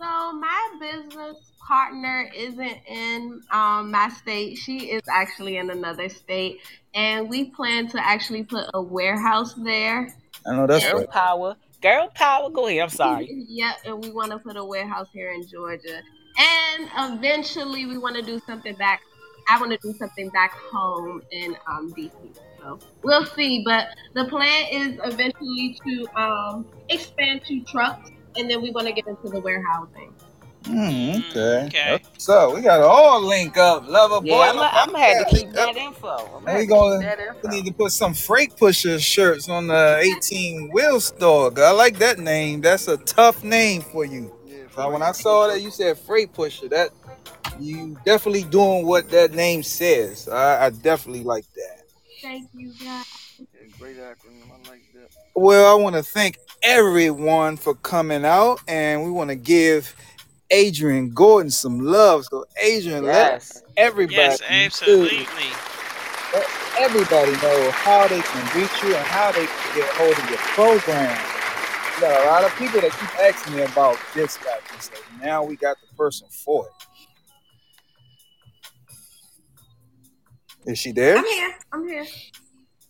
So my business partner isn't in um, my state. She is actually in another state, and we plan to actually put a warehouse there. I know that's Girl right. power. Girl power. Go ahead. I'm sorry. [laughs] Yep, and we want to put a warehouse here in Georgia, and eventually we want to do something back. I want to do something back home in um, DC. So we'll see, but the plan is eventually to um, expand to trucks, and then we want to get into the warehousing. Mm, okay. Okay. So we got to all link up, lover boy. Yeah, I'm lover gonna have to keep link that info. I'm We gonna- keep We need to put some freight pusher shirts on the 18 wheel store. I like that name. That's a tough name for you. Yeah, So when I saw that you said freight pusher, that you definitely doing what that name says. I, I definitely like that. Thank you, guys. Yeah, great acronym. I like that. Well, I want to thank everyone for coming out, and we want to give Adrian Gordon some love. So, Adrian, let Yes. everybody, Yes, absolutely. let everybody know how they can reach you and how they can get hold of your program. We got a lot of people that keep asking me about this guy. so now we got the person for it. Is she there? I'm here. I'm here.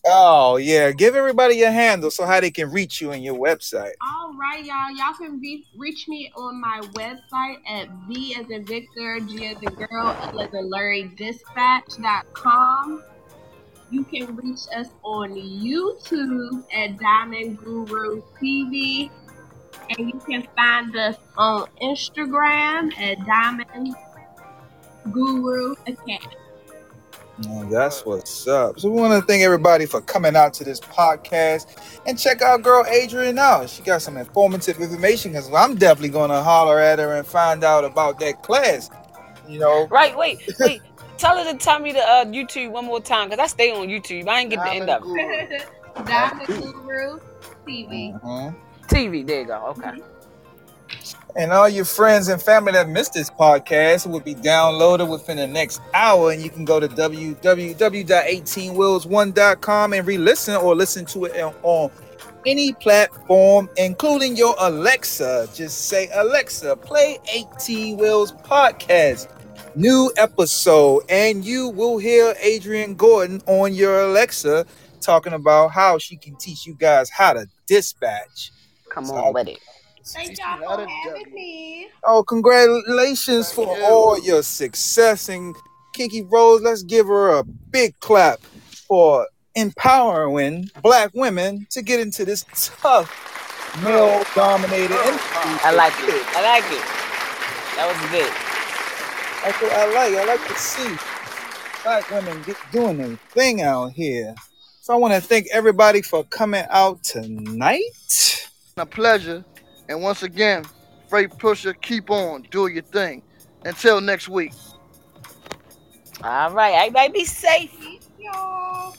Oh yeah, give everybody your handle so how they can reach you and your website. All right, y'all. Y'all can re- reach me on my website at V as in Victor, G as in girl, L as in Larry, dispatch.com. You can reach us on YouTube at Diamond Guru TV. And you can find us on Instagram at Diamond Guru Academy. Mm, That's what's up. So we want to thank everybody for coming out to this podcast and check out girl Adrian out. She got some informative information because I'm definitely gonna holler at her and find out about that class. You know, Right. Wait. Wait. Tell her to tell me the uh, YouTube one more time because I stay on YouTube. I ain't get the end of it. Diamond Guru TV. Mhm. TV. There you go. Okay. And all your friends and family that missed this podcast will be downloaded within the next hour, and you can go to www.18wheels1.com and re-listen or listen to it on- any platform, including your Alexa. Just say, Alexa, play 18 Wheels Podcast. New episode, and you will hear Adrian Gordon on your Alexa talking about how she can teach you guys how to dispatch. Come on with it. Thank y'all for having me. Oh, congratulations for you. all your success. And Kiki Rose, let's give her a big clap for empowering black women to get into this tough male dominated oh, industry. I like it. I like it. That was good. That's what I like. I like to see black women get doing their thing out here. So I want to thank everybody for coming out tonight. A pleasure. And once again, Freight Pusher, keep on, do your thing. Until next week. All right, everybody be safe, y'all.